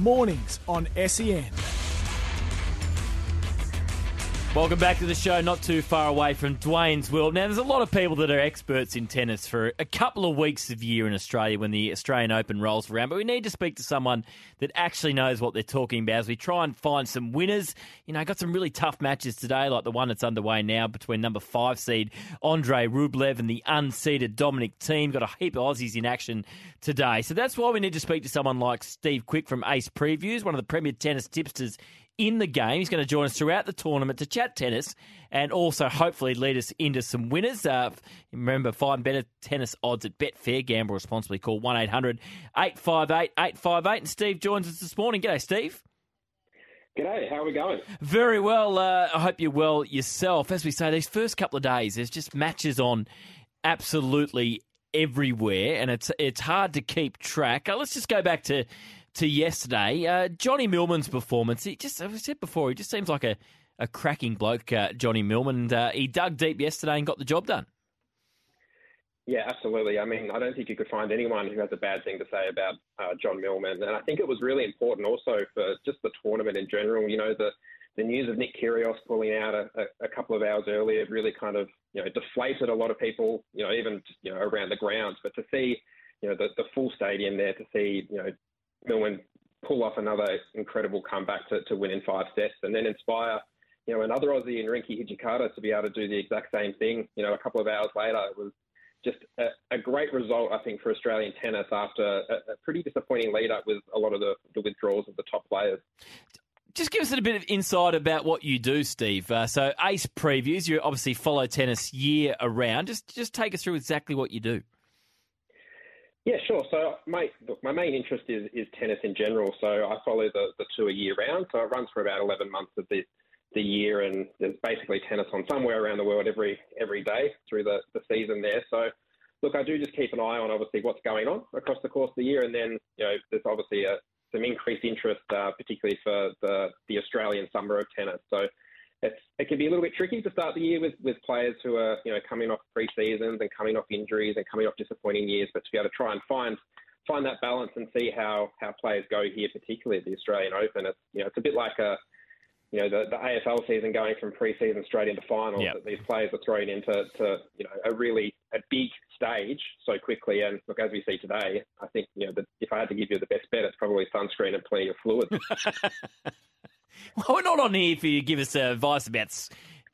Mornings on SEN. Welcome back to the show, not too far away from Dwayne's World. Now, there's a lot of people that are experts in tennis for a couple of weeks of year in Australia when the Australian Open rolls around, but we need to speak to someone that actually knows what they're talking about as we try and find some winners. You know, got some really tough matches today, like the one that's underway now between number five seed Andre Rublev and the unseeded Dominic Thiem. Got a heap of Aussies in action today. So that's why we need to speak to someone like Steve Quick from Ace Previews, one of the premier tennis tipsters in the game. He's going to join us throughout the tournament to chat tennis and also hopefully lead us into some winners. Uh, remember, find better tennis odds at Betfair. Gamble responsibly. Call 1 800 858 858. And Steve joins us this morning. G'day, Steve. G'day, how are we going? Very well. Uh, I hope you're well yourself. As we say, these first couple of days, there's just matches on absolutely everywhere, and it's it's hard to keep track. Uh, let's just go back to to yesterday. Uh, Johnny Millman's performance. He just, as I said before, he just seems like a, a cracking bloke, uh, Johnny Millman. And, uh, he dug deep yesterday and got the job done. Yeah, absolutely. I mean, I don't think you could find anyone who has a bad thing to say about uh, John Millman. And I think it was really important also for just the tournament in general. You know, the, the news of Nick Kyrgios pulling out a, a, couple of hours earlier really kind of, you know, deflated a lot of people, you know, even, you know, around the grounds. But to see, you know, the, the full stadium there, to see, you know, Millman pull off another incredible comeback to, to win in five sets and then inspire, you know, another Aussie in Rinky Hijikata to be able to do the exact same thing, you know, a couple of hours later. It was just a, a great result, I think, for Australian tennis after a, a pretty disappointing lead up with a lot of the, the withdrawals of the top players. Just give us a bit of insight about what you do, Steve. Uh, so, Ace Previews, you obviously follow tennis year around. Just just take us through exactly what you do. Yeah, sure. So my look, my main interest is, is tennis in general. So I follow the, the tour year round. So it runs for about 11 months of the, the year, and there's basically tennis on somewhere around the world every every day through the, the season there. So look, I do just keep an eye on obviously what's going on across the course of the year, and then you know there's obviously a, some increased interest, uh, particularly for the the Australian summer of tennis. So it's, it can be a little bit tricky to start the year with, with players who are you know coming off pre-seasons and coming off injuries and coming off disappointing years, but to be able to try and find find that balance and see how how players go here, particularly at the Australian Open. It's you know it's a bit like a you know the, the AFL season going from pre-season straight into finals. Yep. That these players are thrown into to, you know a really a big stage so quickly. And look, as we see today, I think you know the, if I had to give you the best bet, it's probably sunscreen and plenty of fluid. Well, we're not on here for you to give us uh, advice about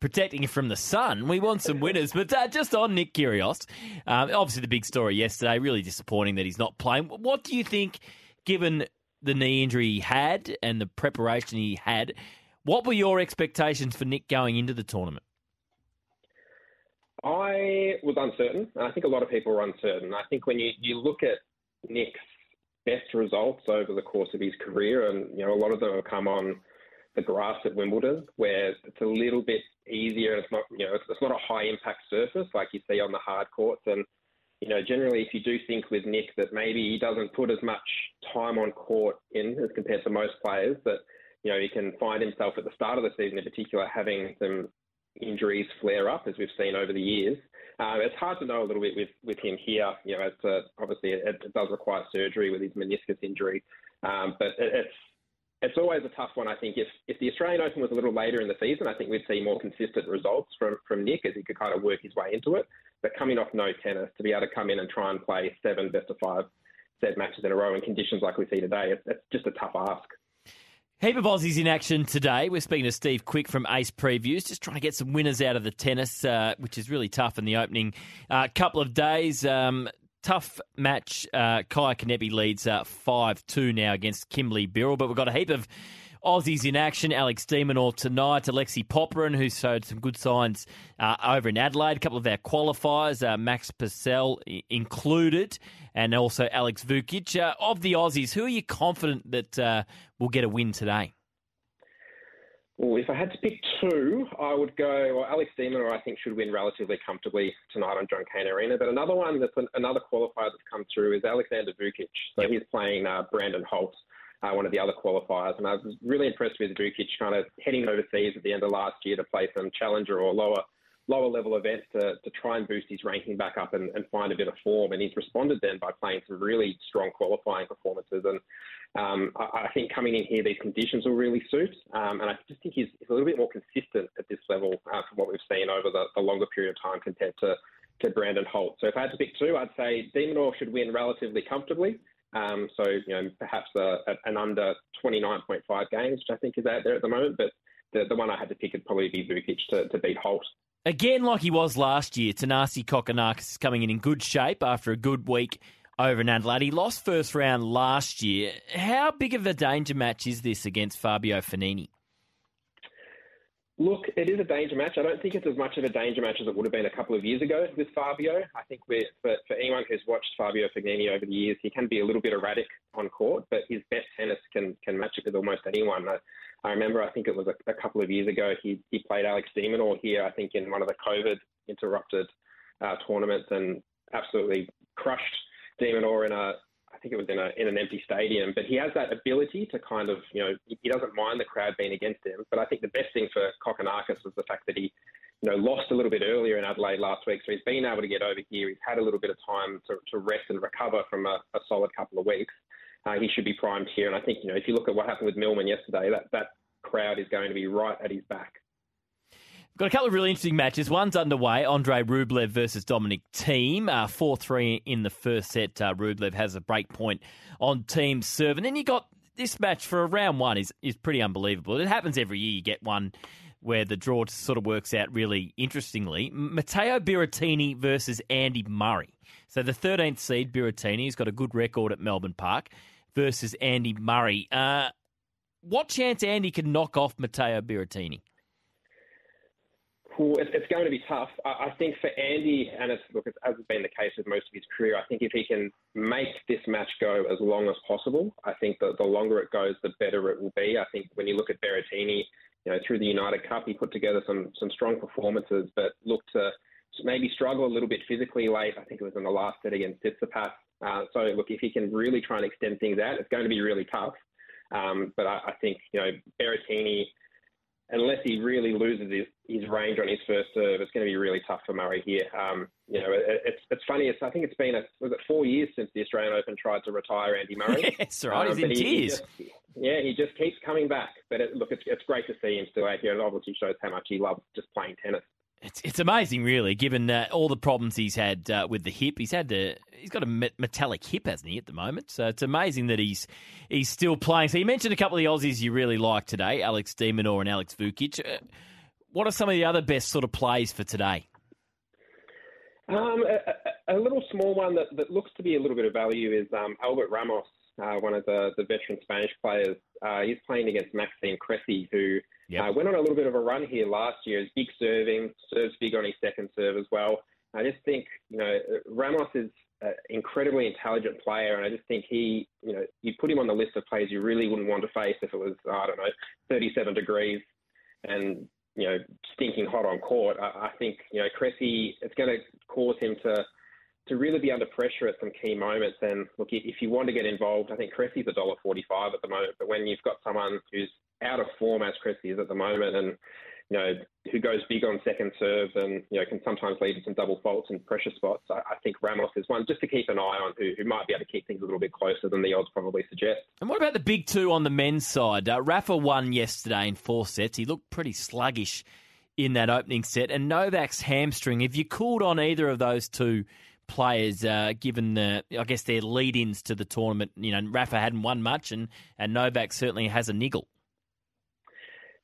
protecting you from the sun. We want some winners. But uh, just on Nick Kyrgios, um, obviously the big story yesterday, really disappointing that he's not playing. What do you think, given the knee injury he had and the preparation he had, what were your expectations for Nick going into the tournament? I was uncertain. I think a lot of people were uncertain. I think when you, you look at Nick's best results over the course of his career, and you know a lot of them have come on the grass at Wimbledon, where it's a little bit easier. It's not you know it's, not a high impact surface like you see on the hard courts. And you know generally, if you do think with Nick that maybe he doesn't put as much time on court in as compared to most players, that you know he can find himself at the start of the season in particular having some injuries flare up as we've seen over the years. Um, it's hard to know a little bit with, with him here. You know, it's obviously it, it does require surgery with his meniscus injury, um, but it, it's it's always a tough one. I think if if the Australian Open was a little later in the season, I think we'd see more consistent results from from Nick as he could kind of work his way into it. But coming off no tennis, to be able to come in and try and play seven best of five set matches in a row in conditions like we see today, it's, it's just a tough ask. Heap of Aussies in action today. We're speaking to Steve Quick from Ace Previews, just trying to get some winners out of the tennis, uh, which is really tough in the opening uh, couple of days. Um, tough match. Uh, Kaya Kanepi leads uh, 5 2 now against Kimberly Birrell, but we've got a heap of Aussies in action. Alex de Minaur tonight. Alexei Popyrin, who showed some good signs uh, over in Adelaide. A couple of our qualifiers, uh, Max Purcell included, and also Alex Vukic. Uh, of the Aussies, who are you confident that uh, will get a win today? Well, if I had to pick two, I would go. Well, Alex de Minaur, I think, should win relatively comfortably tonight on John Cain Arena. But another one that's an, another qualifier that's come through is Alexander Vukic. So yep. he's playing uh, Brandon Holt, uh, one of the other qualifiers. And I was really impressed with Vukic kind of heading overseas at the end of last year to play some challenger or lower lower level events to, to try and boost his ranking back up and, and find a bit of form. And he's responded then by playing some really strong qualifying performances. And um, I, I, think coming in here, these conditions will really suit. Um, and I just think he's, he's, a little bit more consistent at this level uh, from what we've seen over the, the, longer period of time compared to, to Brandon Holt. So if I had to pick two, I'd say de Minaur should win relatively comfortably. Um, so, you know, perhaps a, a, an under 29.5 games, which I think is out there at the moment. But the, the one I had to pick would probably be Vukic to, to beat Holt. Again, like he was last year, Tanasi Kokkinakis is coming in in good shape after a good week over in Adelaide. He lost first round last year. How big of a danger match is this against Fabio Fognini? Look, it is a danger match. I don't think it's as much of a danger match as it would have been a couple of years ago with Fabio. I think for, for anyone who's watched Fabio Fognini over the years, he can be a little bit erratic on court, but his best tennis can can match it with almost anyone. I, I remember, I think it was a, a, couple of years ago, he, he played Alex de Minaur here, I think, in one of the COVID interrupted uh, tournaments and absolutely crushed de Minaur in a, I think it was in a in an empty stadium. But he has that ability to kind of, you know, he doesn't mind the crowd being against him. But I think the best thing for Kokkinakis was the fact that he, you know, lost a little bit earlier in Adelaide last week. So he's been able to get over here. He's had a little bit of time to, to rest and recover from a, a solid couple of weeks. Uh, he should be primed here. And I think, you know, if you look at what happened with Millman yesterday, that, that crowd is going to be right at his back. Got a couple of really interesting matches. One's underway. Andre Rublev versus Dominic Thiem. Uh, 4 3 in the first set. Uh, Rublev has a break point on Thiem serve. And then you got this match for a round one is, is pretty unbelievable. It happens every year. You get one where the draw sort of works out really interestingly. Matteo Berrettini versus Andy Murray. So the 13th seed, Berrettini, has got a good record at Melbourne Park versus Andy Murray. Uh, what chance Andy can knock off Matteo Berrettini? It's going to be tough. I think for Andy, and it's, look, as has been the case with most of his career, I think if he can make this match go as long as possible, I think that the longer it goes, the better it will be. I think when you look at Berrettini, you know, through the United Cup, he put together some some strong performances, but looked to maybe struggle a little bit physically late. I think it was in the last set against Tsitsipas. Uh, so, look, if he can really try and extend things out, it's going to be really tough. Um, but I, I, think, you know, Berrettini, unless he really loses his, his, range on his first serve, it's going to be really tough for Murray here. Um, you know, it, it's it's funny. It's, I think it's been a, was it four years since the Australian Open tried to retire Andy Murray. Yes, right. Um, He's in he, tears. He just, yeah, he just keeps coming back. But it, look, it's, it's great to see him still out here. It obviously shows how much he loves just playing tennis. It's it's amazing, really, given uh, all the problems he's had uh, with the hip. He's had the he's got a metallic hip, hasn't he, at the moment? So it's amazing that he's he's still playing. So you mentioned a couple of the Aussies you really like today, Alex de Minaur and Alex Vukic. Uh, what are some of the other best sort of plays for today? Um, a, a, little small one that, that looks to be a little bit of value is um, Albert Ramos, uh, one of the, the veteran Spanish players. Uh, he's playing against Maxime Cressy, who Yep. Uh, went on a little bit of a run here last year. He's big serving, serves big on his second serve as well. I just think, you know, Ramos is an incredibly intelligent player, and I just think he, you know, you put him on the list of players you really wouldn't want to face if it was, I don't know, 37 degrees and, you know, stinking hot on court. I, I think, you know, Cressy, it's going to cause him to to really be under pressure at some key moments. And look, if you want to get involved, I think Cressy's forty-five at the moment. But when you've got someone who's out of form as Cressy is at the moment, and you know who goes big on second serve, and you know can sometimes lead to some double faults and pressure spots. I, I, think Ramos is one just to keep an eye on, who, who might be able to keep things a little bit closer than the odds probably suggest. And what about the big two on the men's side? Uh, Rafa won yesterday in four sets. He looked pretty sluggish in that opening set, and Novak's hamstring. Have you called on either of those two? Players, uh, given the, I guess, their lead-ins to the tournament. You know, Rafa hadn't won much, and, and Novak certainly has a niggle.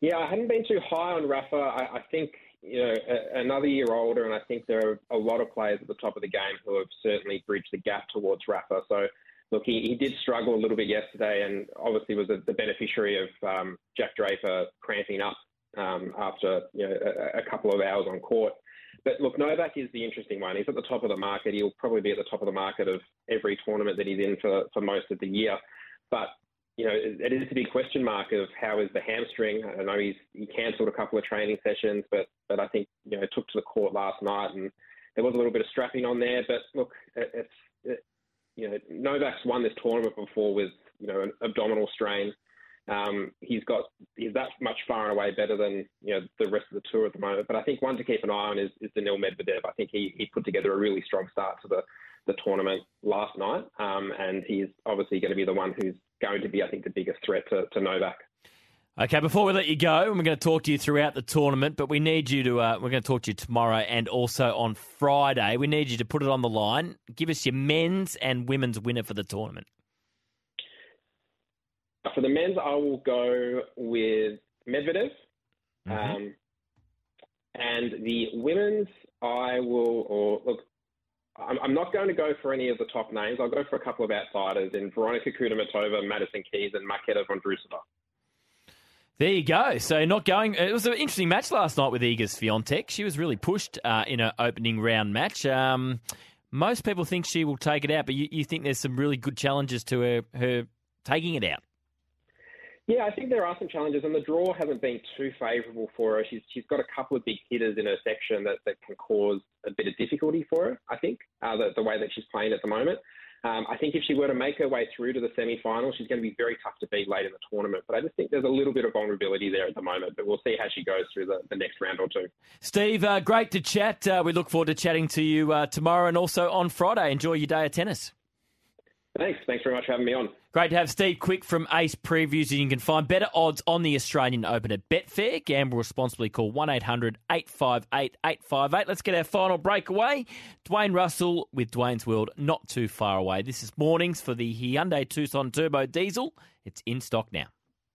Yeah, I hadn't been too high on Rafa. I, I think you know a, another year older, and I think there are a lot of players at the top of the game who have certainly bridged the gap towards Rafa. So look, he, he did struggle a little bit yesterday, and obviously was a, the beneficiary of um, Jack Draper cramping up um, after you know, a, a, couple of hours on court. But look, Novak is the interesting one. He's at the top of the market. He'll probably be at the top of the market of every tournament that he's in for, for most of the year. But you know, it, is a big question mark of how is the hamstring. I know he's he cancelled a couple of training sessions, but but I think you know took to the court last night and there was a little bit of strapping on there. But look, it, it's it, you know Novak's won this tournament before with you know an abdominal strain. Um, he's got he's that much far and away better than you know the rest of the tour at the moment. But I think one to keep an eye on is, is Daniil Medvedev. I think he, he put together a really strong start to the the tournament last night, um, and he's obviously going to be the one who's going to be, I think, the biggest threat to, to Novak. Okay, before we let you go, we're going to talk to you throughout the tournament, but we need you to, uh, we're going to talk to you tomorrow and also on Friday. We need you to put it on the line. Give us your men's and women's winner for the tournament. For the men's, I will go with Medvedev. Mm-hmm. Um, and the women's, I will, or look, I'm not going to go for any of the top names. I'll go for a couple of outsiders in Veronica Kudermetova, Madison Keys, and Marketa Vondrousova. There you go. So not going. It was an interesting match last night with Iga's Swiatek. She was really pushed uh, in her opening round match. Um, most people think she will take it out, but you, you think there's some really good challenges to her, her taking it out. Yeah, I think there are some challenges, and the draw hasn't been too favourable for her. She's she's got a couple of big hitters in her section that, that can cause a bit of difficulty for her. I think uh, the, the way that she's playing at the moment. Um, I think if she were to make her way through to the semi-final, she's going to be very tough to beat late in the tournament. But I just think there's a little bit of vulnerability there at the moment. But we'll see how she goes through the, the next round or two. Steve, uh, great to chat. Uh, we look forward to chatting to you uh, tomorrow and also on Friday. Enjoy your day of tennis. Thanks. Thanks very much for having me on. Great to have Steve Quick from Ace Previews. You can find better odds on the Australian Open at Betfair. Gamble responsibly. Call 1 800 858 858. Let's get our final breakaway. Dwayne Russell with Dwayne's World not too far away. This is mornings for the Hyundai Tucson Turbo Diesel. It's in stock now.